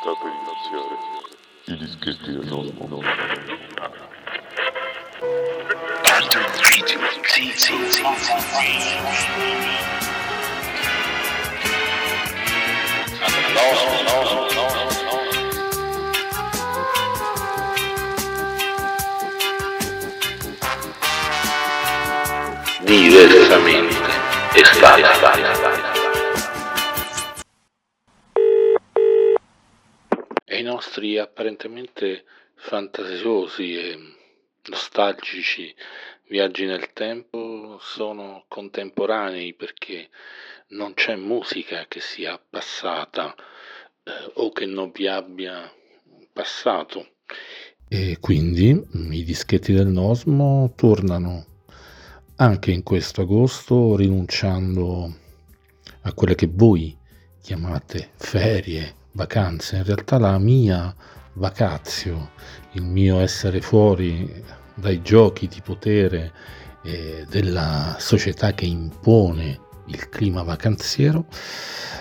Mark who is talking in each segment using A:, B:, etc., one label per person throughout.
A: Sta per iniziare i dischetti del Nosmo.
B: Quantum video, sì, sì, sì, Diversamente estate.
C: I nostri apparentemente fantasiosi e nostalgici viaggi nel tempo sono contemporanei perché non c'è musica che sia passata eh, o che non vi abbia passato. E quindi i dischetti del Nosmo tornano anche in questo agosto rinunciando a quelle che voi chiamate ferie, vacanze. In realtà la mia vacazio, il mio essere fuori dai giochi di potere eh, della società che impone il clima vacanziero.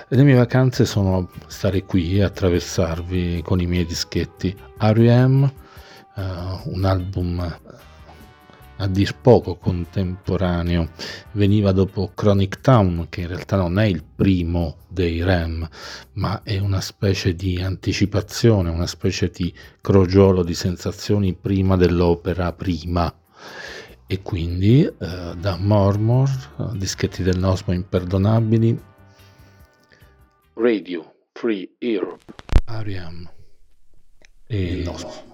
C: Le mie vacanze sono stare qui e attraversarvi con i miei dischetti R.E.M., uh, un album a dir poco contemporaneo, veniva dopo Chronic Town, che in realtà non è il primo dei Rem, ma è una specie di anticipazione, una specie di crogiolo di sensazioni prima dell'opera prima. E quindi eh, da Mormor, dischetti del Nosmo imperdonabili, Radio Free Europe, Ariam e il Nosmo.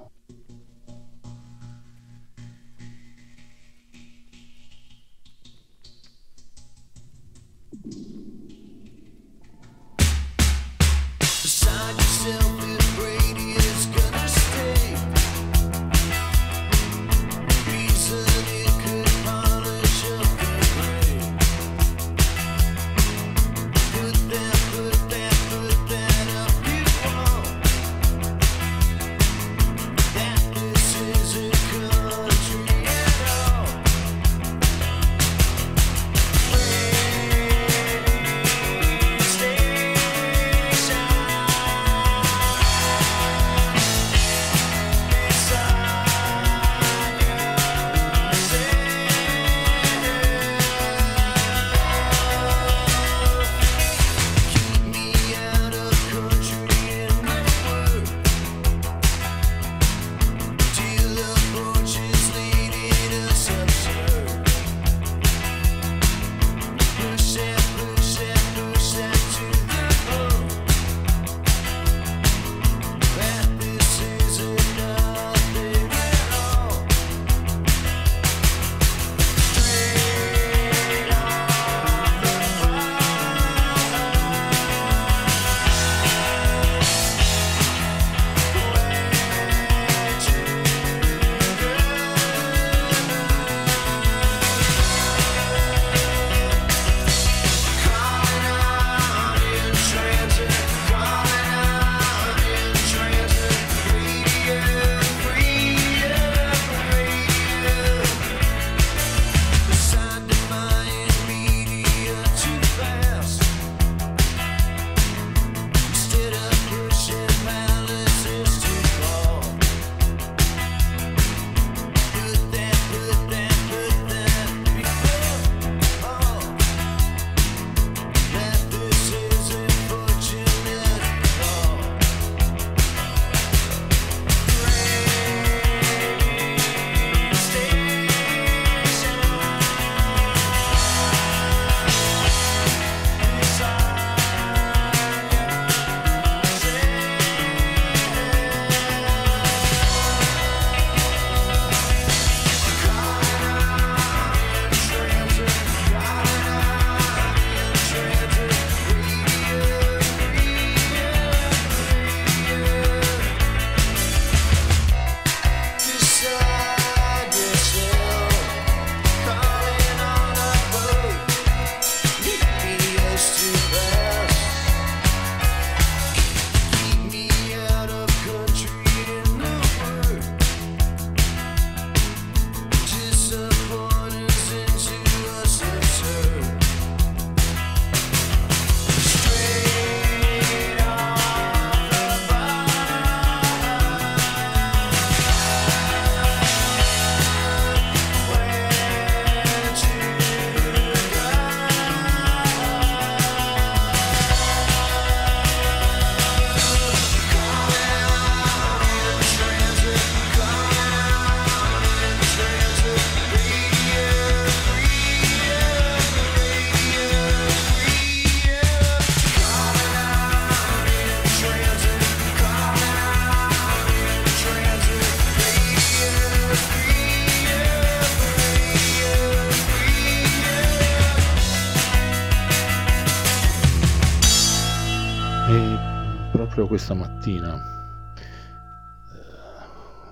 C: Questa mattina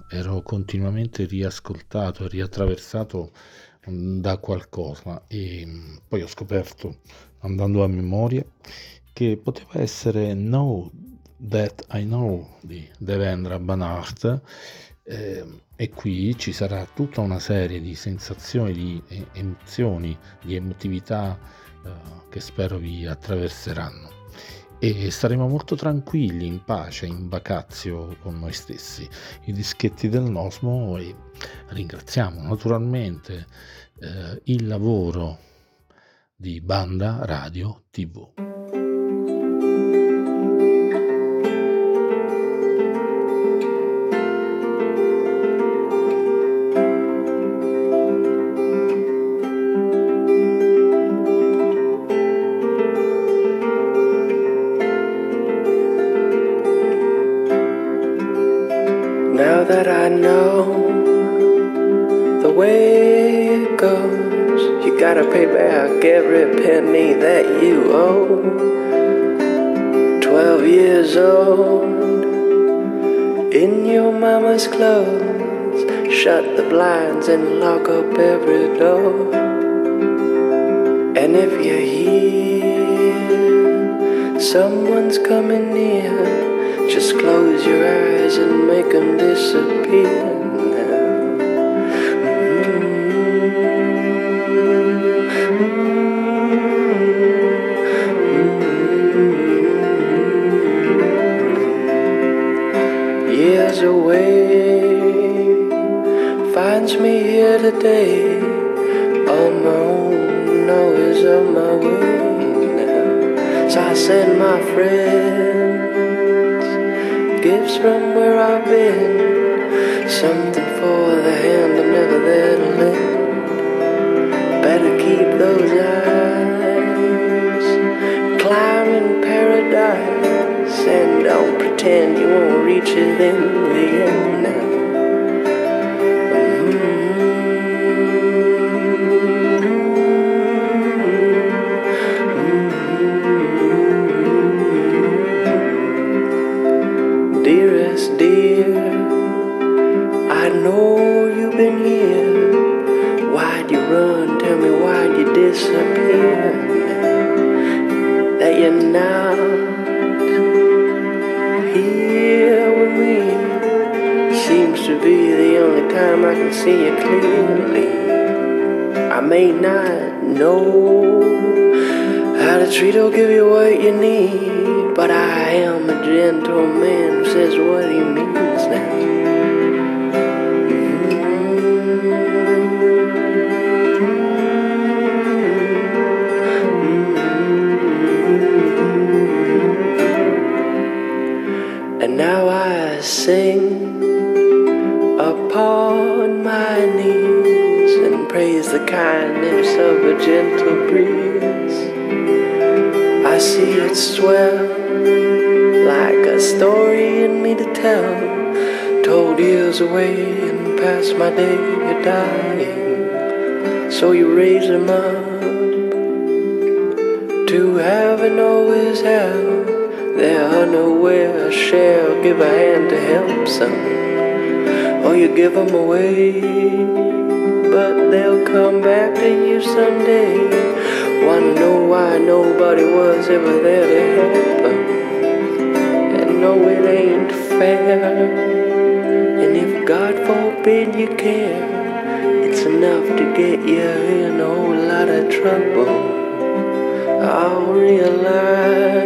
C: eh, ero continuamente riascoltato riattraversato mm, da qualcosa e mm, poi ho scoperto, andando a memoria, che poteva essere Know That I Know di Devendra Banhart eh, e qui ci sarà tutta una serie di sensazioni, di emozioni, di emotività eh, che spero vi attraverseranno e staremo molto tranquilli, in pace, in vacazio con noi stessi, i dischetti del Nosmo e ringraziamo naturalmente eh, il lavoro di Banda Radio TV.
D: Gotta pay back every penny that you owe. Twelve years old, in your mama's clothes, shut the blinds and lock up every door. And if you hear someone's coming near, just close your eyes and make them disappear from where I've been. Something for the hand I'm never there to lend. Better keep those eyes climbing paradise and don't pretend you won't reach it in disappear? That you're not here with me seems to be the only time I can see you clearly. I may not know how to treat or give you what you need, but I am a gentleman who says what he means now. Years away and past my day of dying. So you raise them up to heaven or is hell. They're unaware, share, give a hand to help some. Or you give them away, but they'll come back to you someday. Wanna know why nobody was ever there to help them. And no, it ain't fair. Forbid you care, it's enough to get you in a whole lot of trouble. I'll realize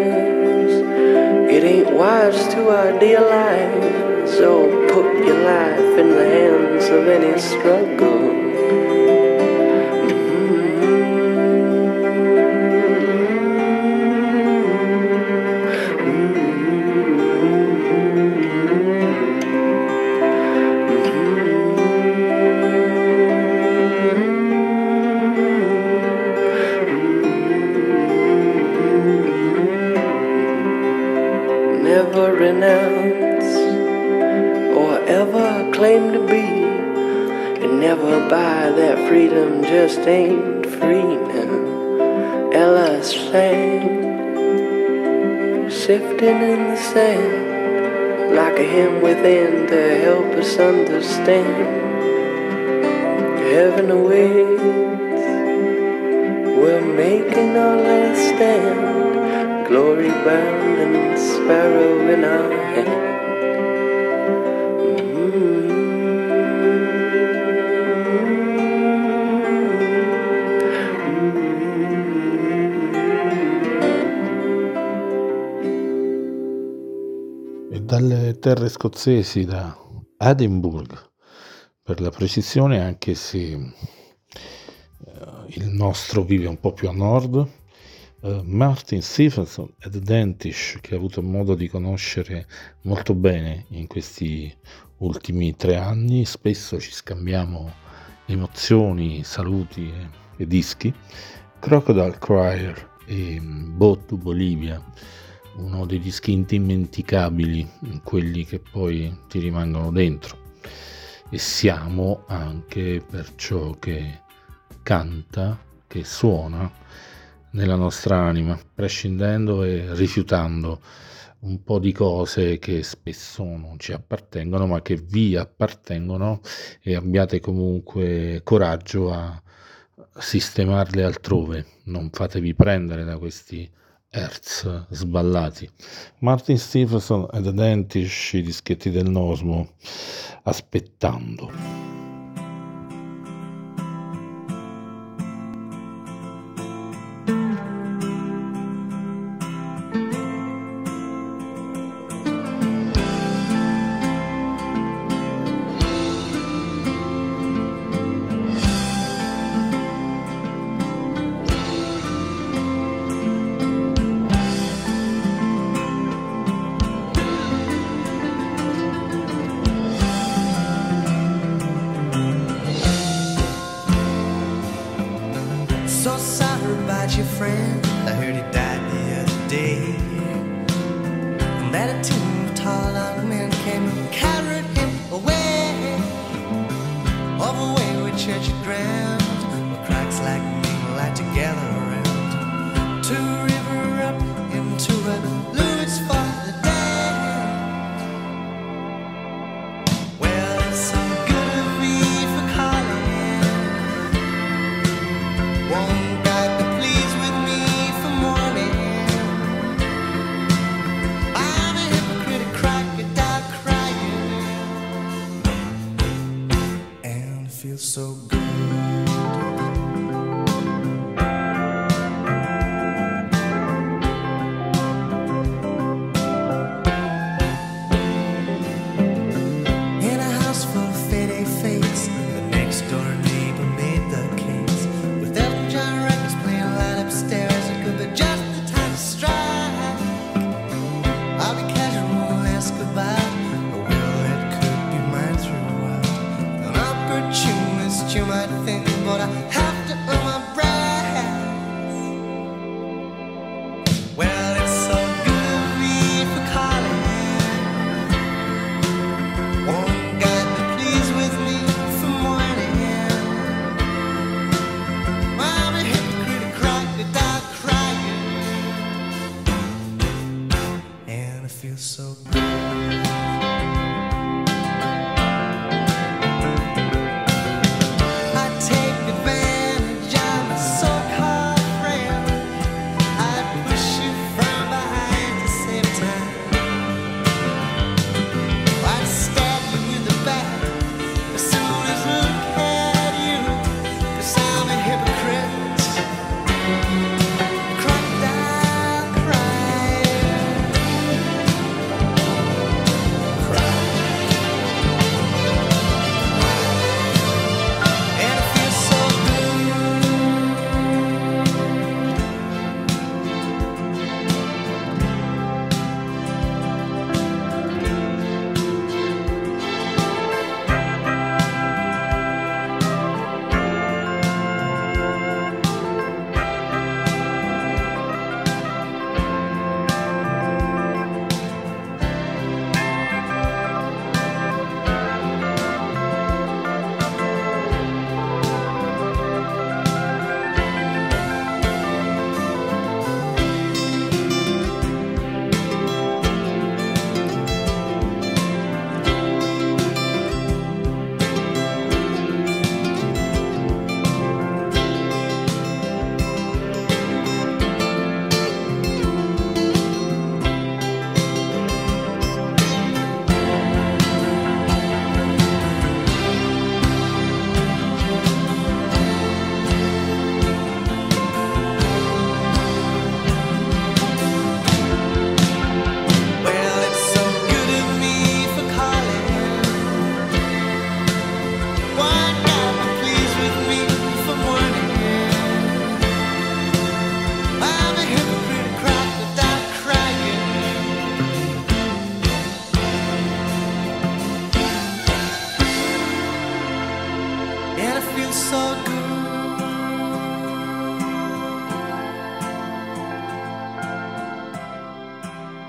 D: it ain't wise to idealize or put your life in the hands of any struggle. Understand. Heaven awaits, we're making our last stand, glory bound and sparrow in our hand.
E: Dalle terre scozzesi, da Edinburgh, per la precisione, anche se eh, il nostro vive un po' più a nord, eh, Martin Stephenson ed Dentish, che ho avuto modo di conoscere molto bene in questi ultimi tre anni, spesso ci scambiamo emozioni, saluti e, e dischi, Crocodile Crier e Boat to Bolivia, uno dei dischi indimenticabili, quelli che poi ti rimangono dentro. E siamo anche per ciò che canta, che suona nella nostra anima, prescindendo e rifiutando un po' di cose che spesso non ci appartengono, ma che vi appartengono e abbiate comunque coraggio a sistemarle altrove. Non fatevi prendere da questi hertz sballati. Martin Stephenson ed Dentish, i dischetti del Nosmo, aspettando.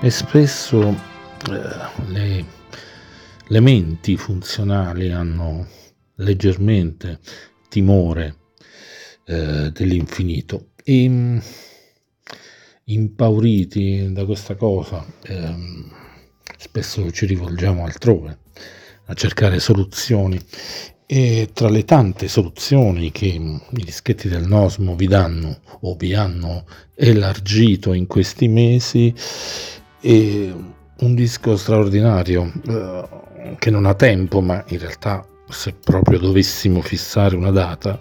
C: E spesso eh, le, le menti funzionali hanno leggermente timore eh, dell'infinito. E impauriti da questa cosa eh, spesso ci rivolgiamo altrove a cercare soluzioni. E tra le tante soluzioni che i dischetti del Nosmo vi danno o vi hanno elargito in questi mesi è un disco straordinario eh, che non ha tempo ma in realtà se proprio dovessimo fissare una data,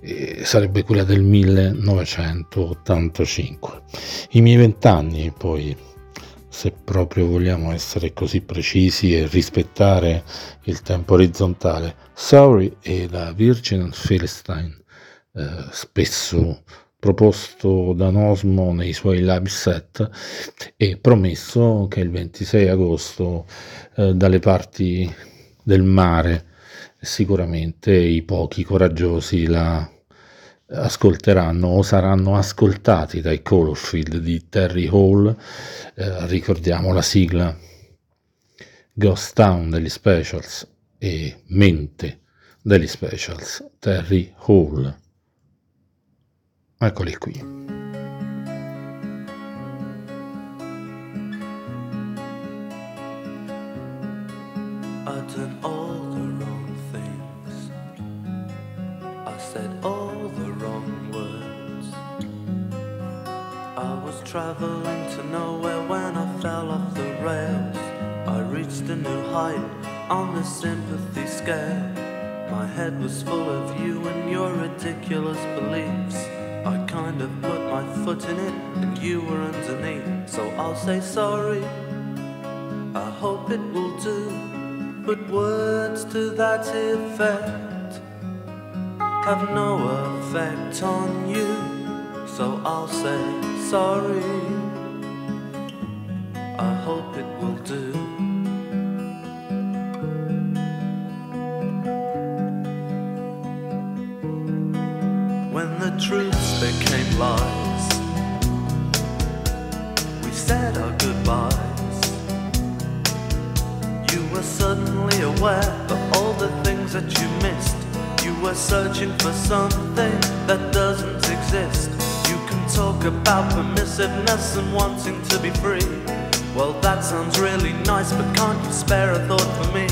C: eh, sarebbe quella del 1985. I miei vent'anni, poi, se proprio vogliamo essere così precisi e rispettare il tempo orizzontale, Sorry e la Virgin Philistine, eh, spesso proposto da Nosmo nei suoi live set e promesso che il 26 agosto eh, dalle parti del mare sicuramente i pochi coraggiosi la ascolteranno o saranno ascoltati dai Colorfield di Terry Hall. Eh, ricordiamo la sigla Ghost Town degli Specials e Mente degli Specials, Terry Hall. Eccoli qui.
F: I done all the wrong things I said all the wrong words I was traveling to nowhere when I fell off the rails. I reached a new height on the sympathy scale. My head was full of you and your ridiculous beliefs. I kind of put my foot in it and you were underneath. So I'll say sorry. I hope it will do. But words to that effect have no effect on you. So I'll say sorry. I hope it will do. Truths became lies, we said our goodbyes. You were suddenly aware of all the things that you missed. You were searching for something that doesn't exist You can talk about permissiveness and wanting to be free. Well, that sounds really nice, but can't you spare a thought for me?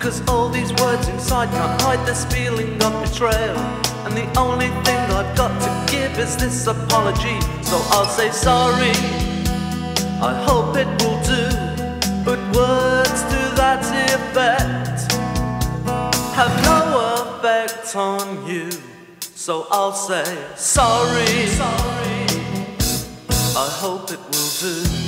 F: Cause all these words inside can't hide this feeling of betrayal. And the only thing I've got to give is this apology. So I'll say sorry, I hope it will do. But words to that effect have no effect on you. So I'll say sorry. sorry. I hope it will do.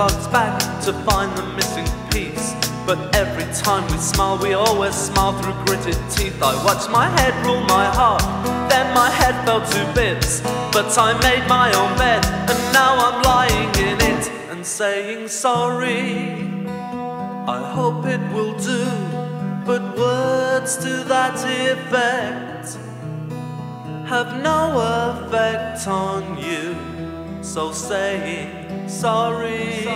F: Clocks back to find the missing piece. But every time we smile, we always smile through gritted teeth. I watched my head rule my heart, then my head fell to bits. But I made my own bed, and now I'm lying in it and saying sorry. I hope it will do, but words to that effect have no effect on you. So saying sorry,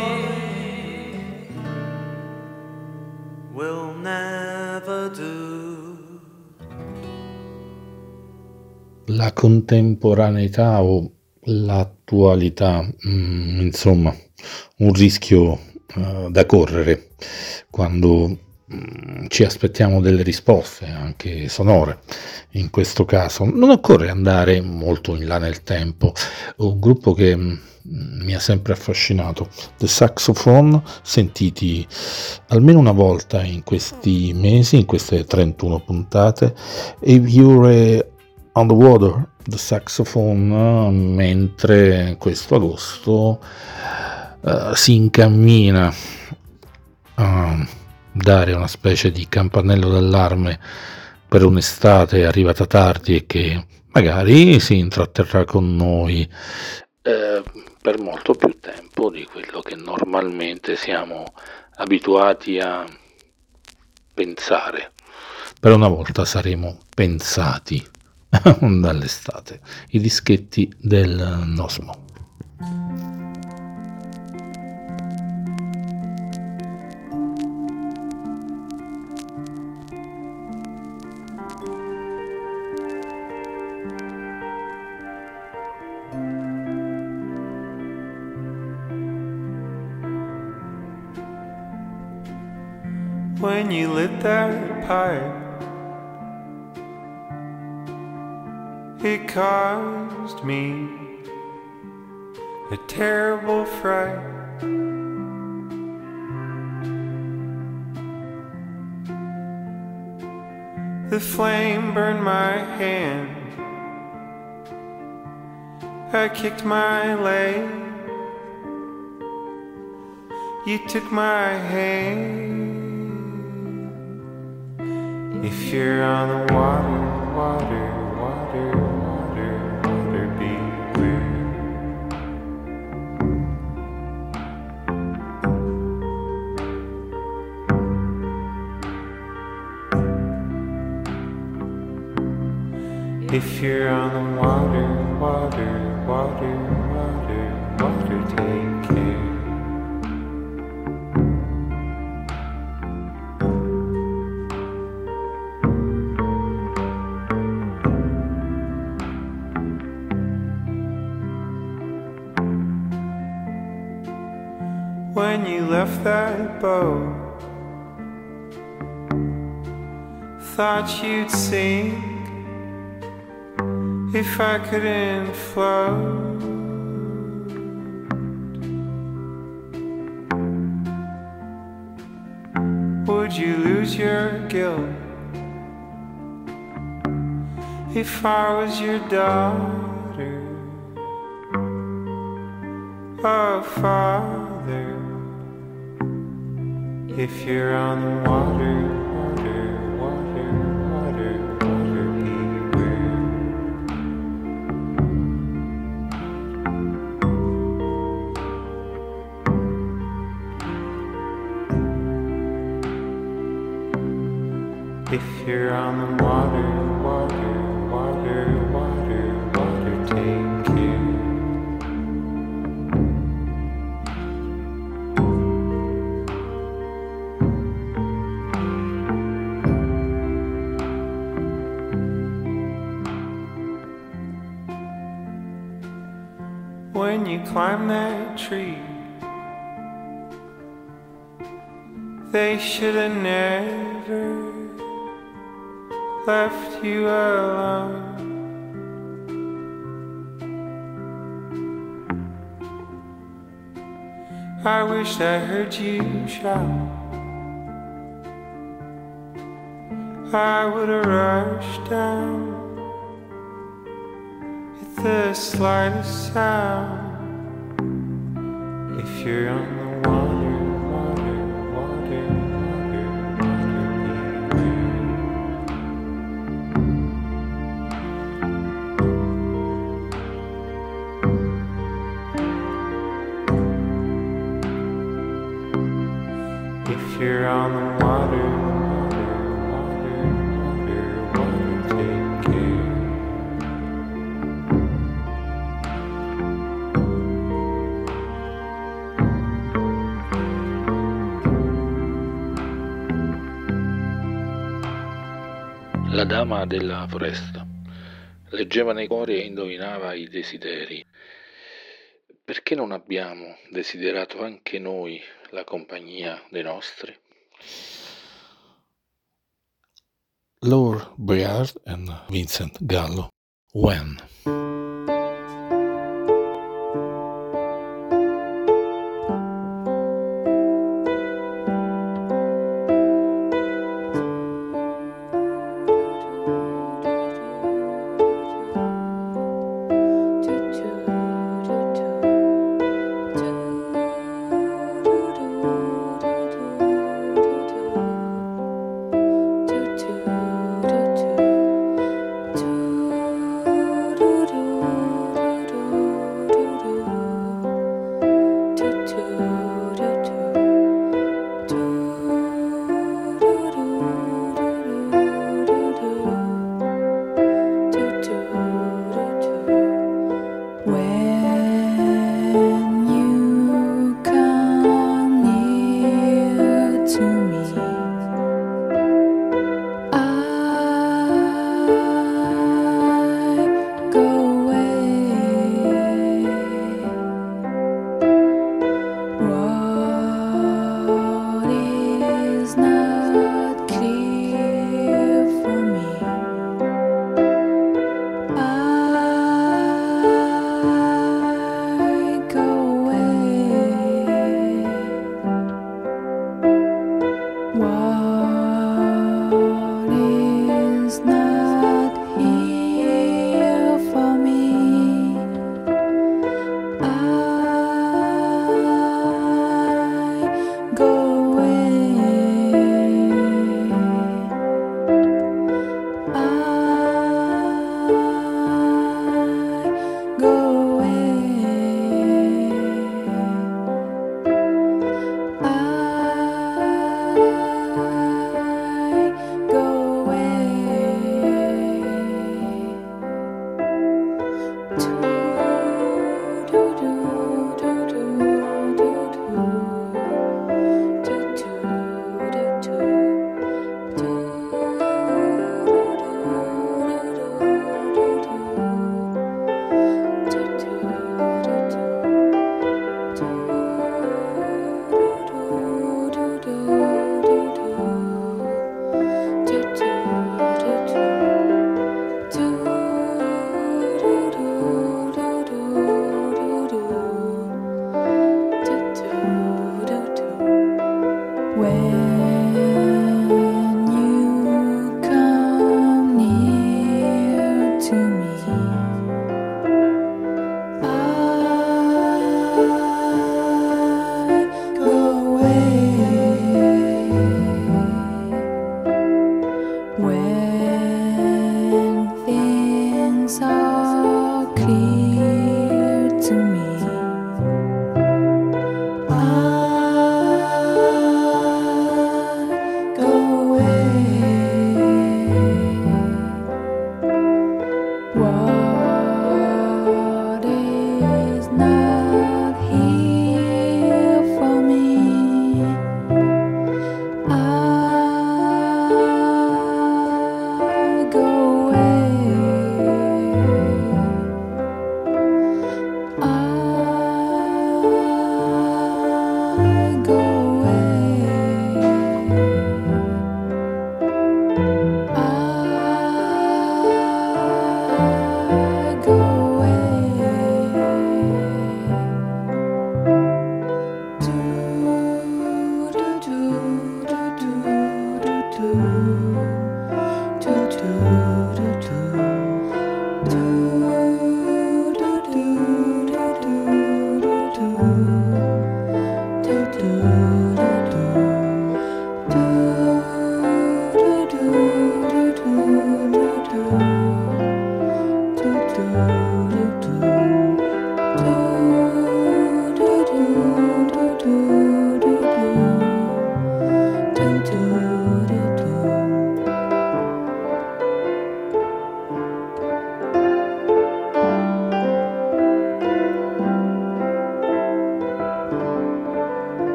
F: will never do.
C: La contemporaneità o l'attualità, mm, insomma, un rischio uh, da correre quando mm, ci aspettiamo delle risposte anche sonore in questo caso. Non occorre andare molto in là nel tempo. Un gruppo che mm, mi ha sempre affascinato, The Saxophone, sentiti almeno una volta in questi mesi, in queste 31 puntate, e You're on the Water, The Saxophone, mentre questo agosto uh, si incammina a dare una specie di campanello d'allarme per un'estate arrivata tardi e che magari si intratterrà con noi. Eh, per molto più tempo di quello che normalmente siamo abituati a pensare. Per una volta saremo pensati dall'estate, i dischetti del Nosmo.
G: When you lit that pipe. It caused me a terrible fright. The flame burned my hand. I kicked my leg. You took my hand. If you're on the water, water, water, water, water, beware. If you're on the water, water, left that boat. Thought you'd sink if I couldn't float. Would you lose your guilt if I was your daughter? Oh, father. If you're on the water, when you climb that tree. They should have never left you alone. I wish I heard you shout. I would have rushed down the slightest sound. If you're on
C: brama della foresta. Leggeva nei cuori e indovinava i desideri. Perché non abbiamo desiderato anche noi la compagnia dei nostri?
H: Lord Briard and Vincent Gallo. When?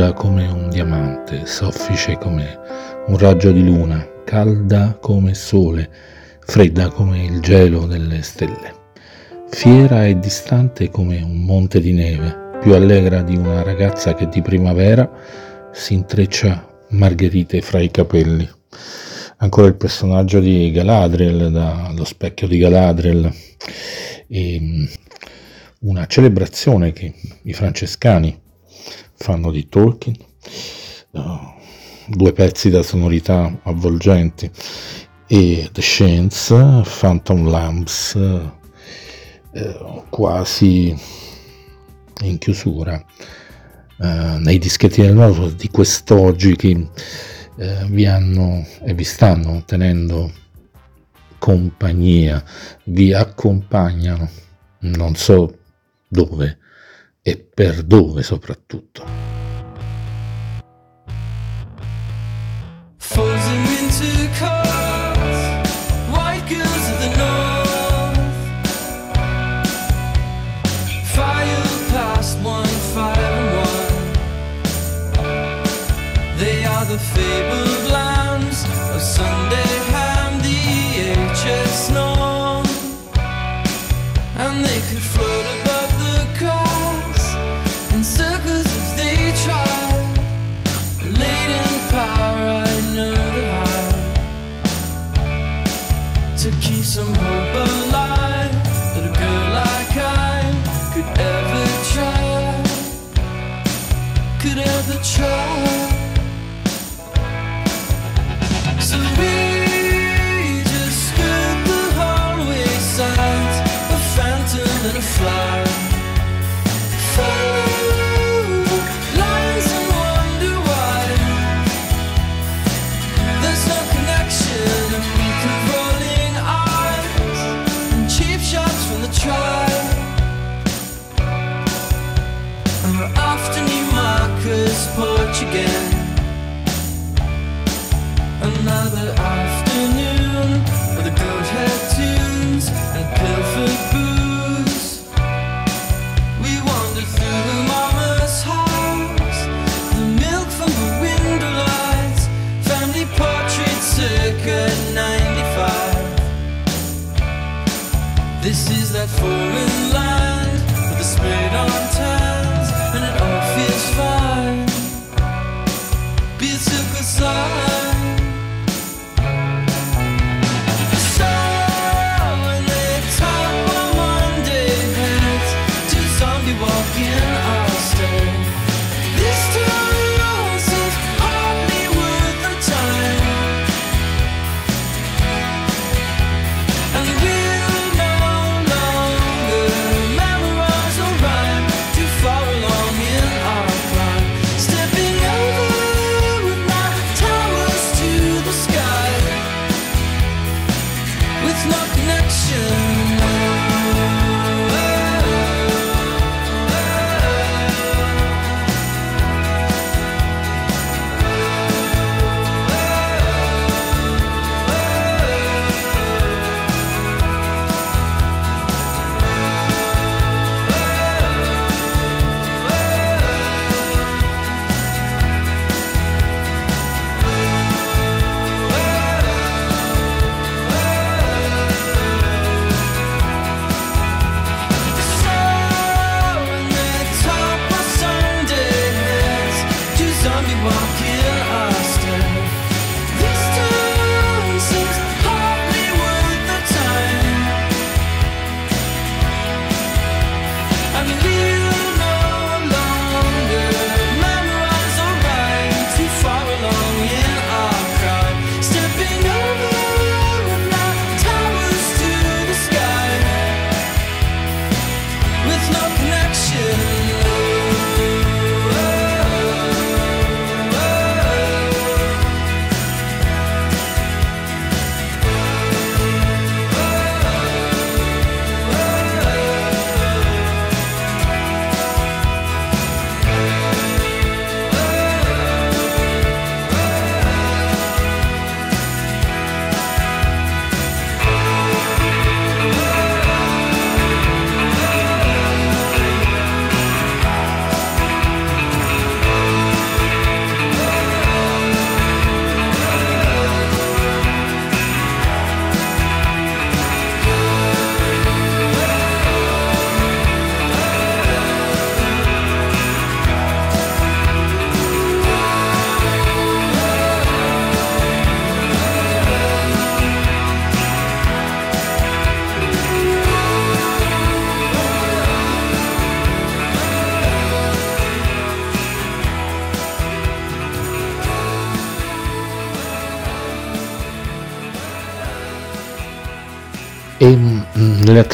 C: Dura come un diamante, soffice come un raggio di luna, calda come il sole, fredda come il gelo delle stelle, fiera e distante come un monte di neve, più allegra di una ragazza che di primavera si intreccia margherite fra i capelli. Ancora il personaggio di Galadriel, dallo specchio di Galadriel, e mm, una celebrazione che i francescani fanno di Tolkien, uh, due pezzi da sonorità avvolgenti. E The Science, Phantom Lamps, eh, quasi in chiusura eh, nei dischetti del noto di quest'oggi che eh, vi hanno e vi stanno tenendo compagnia, vi accompagnano, non so dove e per dove soprattutto.
I: The fabled lambs of Sunday ham, the HS norm, and they could float try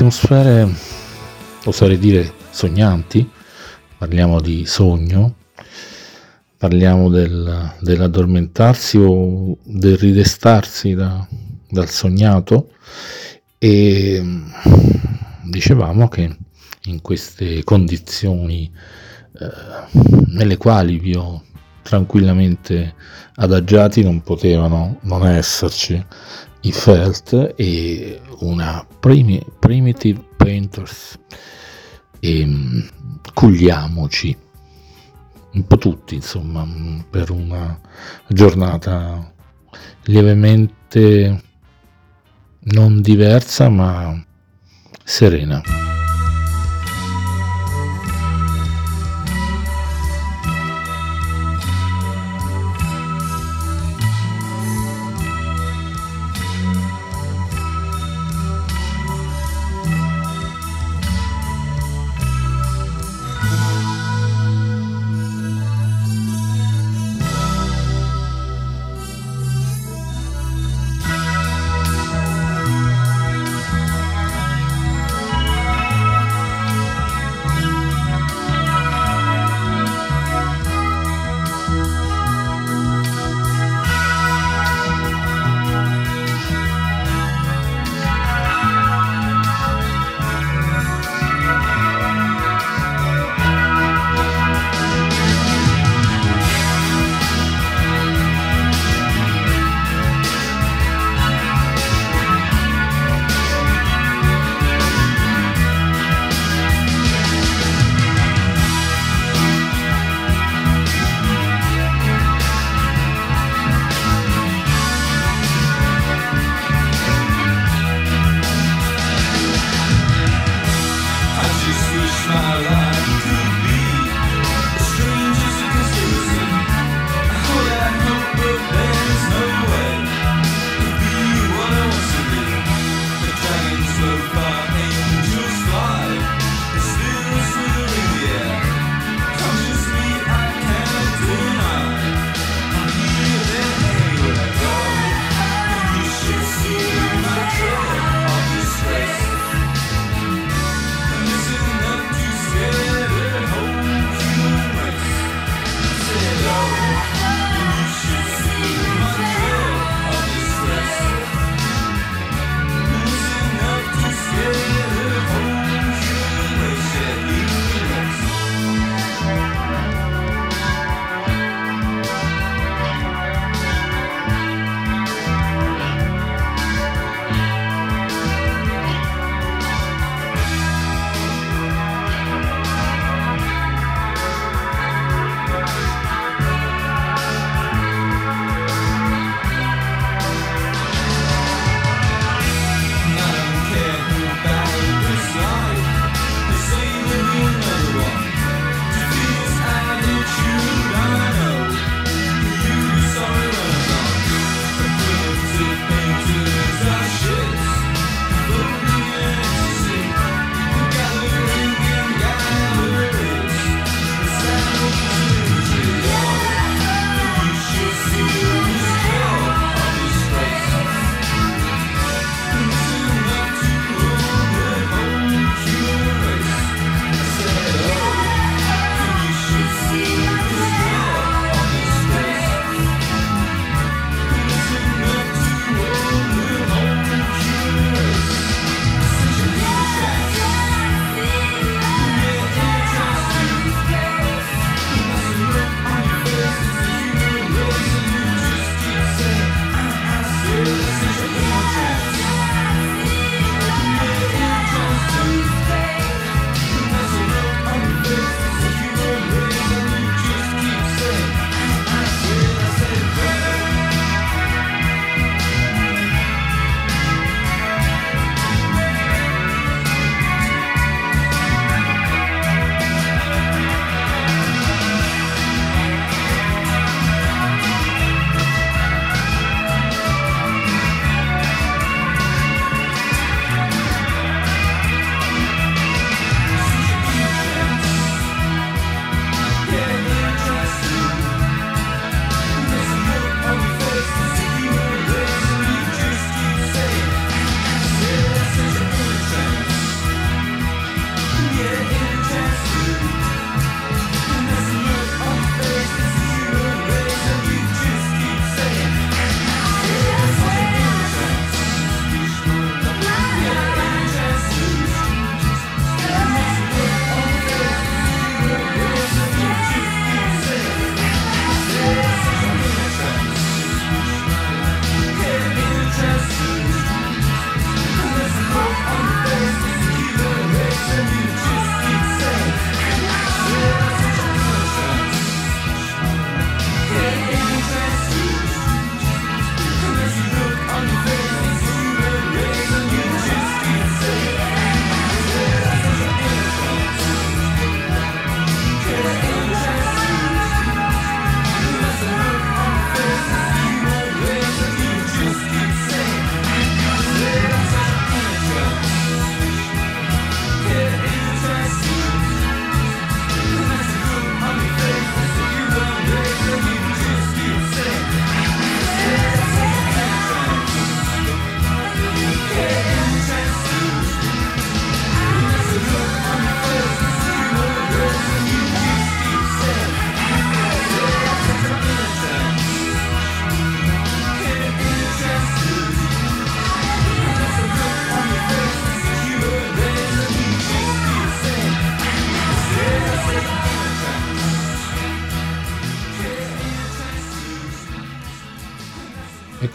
C: atmosfere, oserei dire, sognanti, parliamo di sogno, parliamo del- dell'addormentarsi o del ridestarsi da- dal sognato e mm, dicevamo che in queste condizioni eh, nelle quali vi ho tranquillamente adagiati non potevano non esserci i Felt e una primi- Primitive Painters e mm, cugliamoci un po' tutti insomma mm, per una giornata lievemente non diversa ma serena.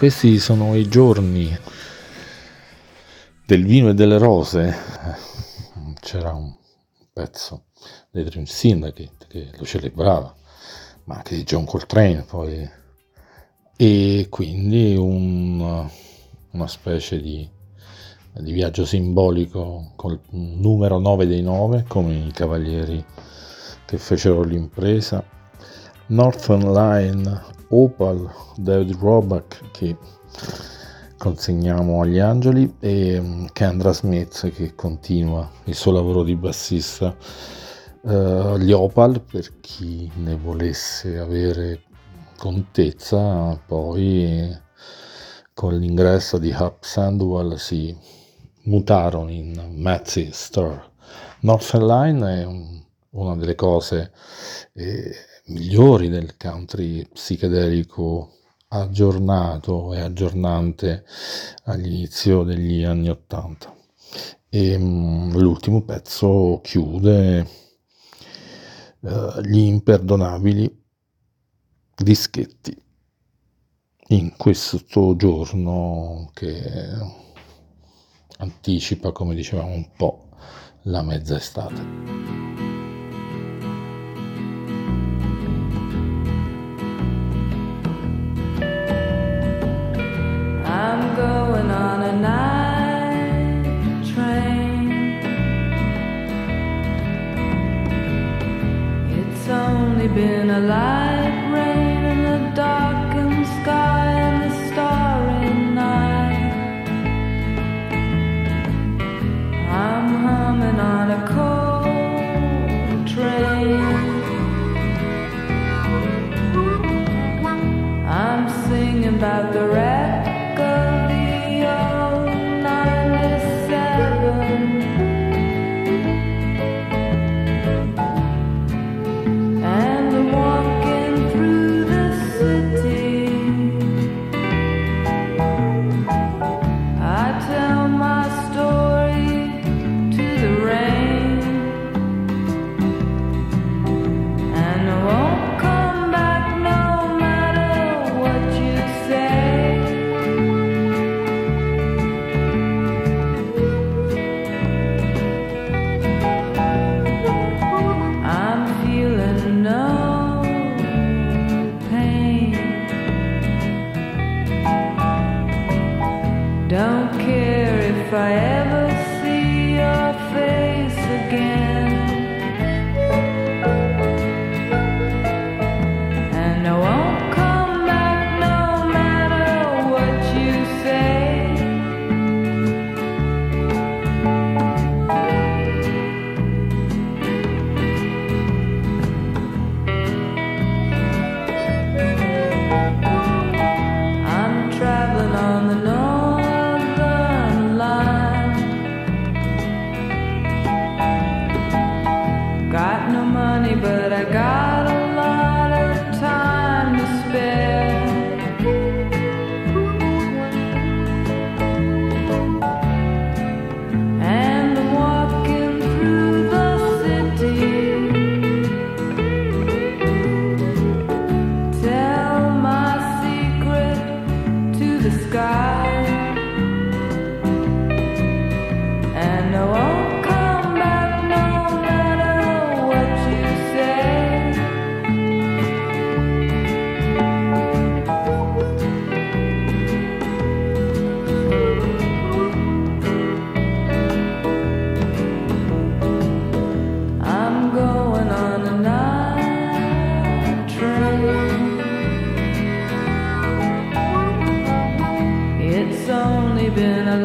C: Questi sono i giorni del vino e delle rose. C'era un pezzo dei Dream Syndicate che lo celebrava, ma anche di John Coltrane poi. E quindi un- una specie di, di viaggio simbolico col numero 9 dei 9, come i cavalieri che fecero l'impresa. Northern Line, Opal, David Roback che consegniamo agli angeli e mm, Kendra Smith che continua il suo lavoro di bassista. Eh, gli Opal, per chi ne volesse avere contezza, poi con l'ingresso di Hap Sandwell si mutarono in Matzy Stir. Northern Line è un- una delle cose eh, migliori del country psichedelico aggiornato e aggiornante all'inizio degli anni Ottanta. E mm, l'ultimo pezzo chiude eh, gli imperdonabili dischetti in questo giorno che anticipa, come dicevamo, un po' la mezza estate.
J: Been a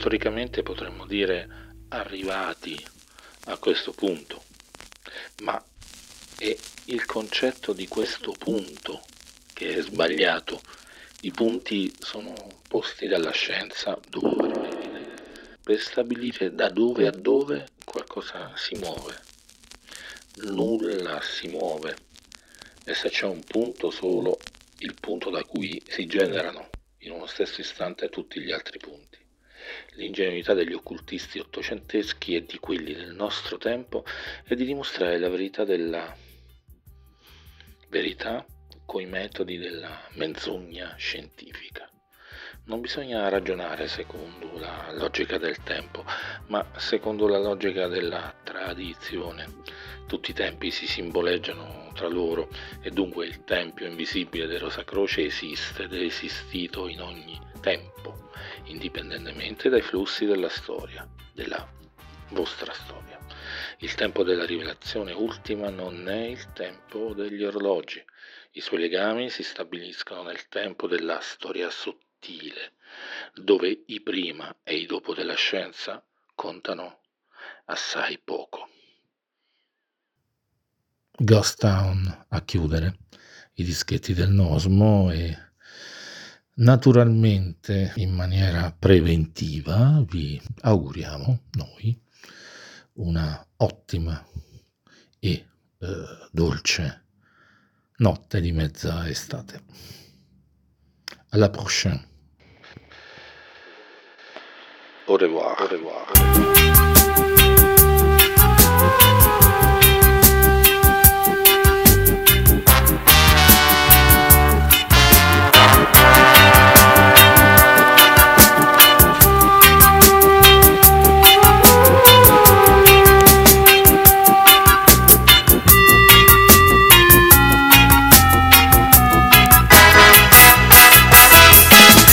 C: retoricamente potremmo dire arrivati a questo punto, ma è il concetto di questo punto che è sbagliato. I punti sono posti dalla scienza dove? Per stabilire da dove a dove qualcosa si muove. Nulla si muove e se c'è un punto solo, il punto da cui si generano in uno stesso istante tutti gli altri punti. L'ingenuità degli occultisti ottocenteschi e di quelli del nostro tempo è di dimostrare la verità della verità coi metodi della menzogna scientifica. Non bisogna ragionare secondo la logica del tempo, ma secondo la logica della tradizione. Tutti i tempi si simboleggiano tra loro e dunque il tempio invisibile del Rosa Croce esiste ed è esistito in ogni tempo, indipendentemente dai flussi della storia, della vostra storia. Il tempo della rivelazione ultima non è il tempo degli orologi. I suoi legami si stabiliscono nel tempo della storia sottile, dove i prima e i dopo della scienza contano assai poco.
K: Ghost Town a chiudere i dischetti del Nosmo e naturalmente in maniera preventiva vi auguriamo noi una ottima e eh, dolce notte di mezza estate. Alla prochaine.
C: Au revoir. Au revoir.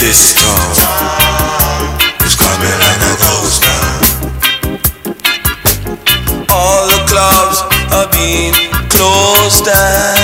L: This town is coming like a ghost town. All the clubs are being closed down.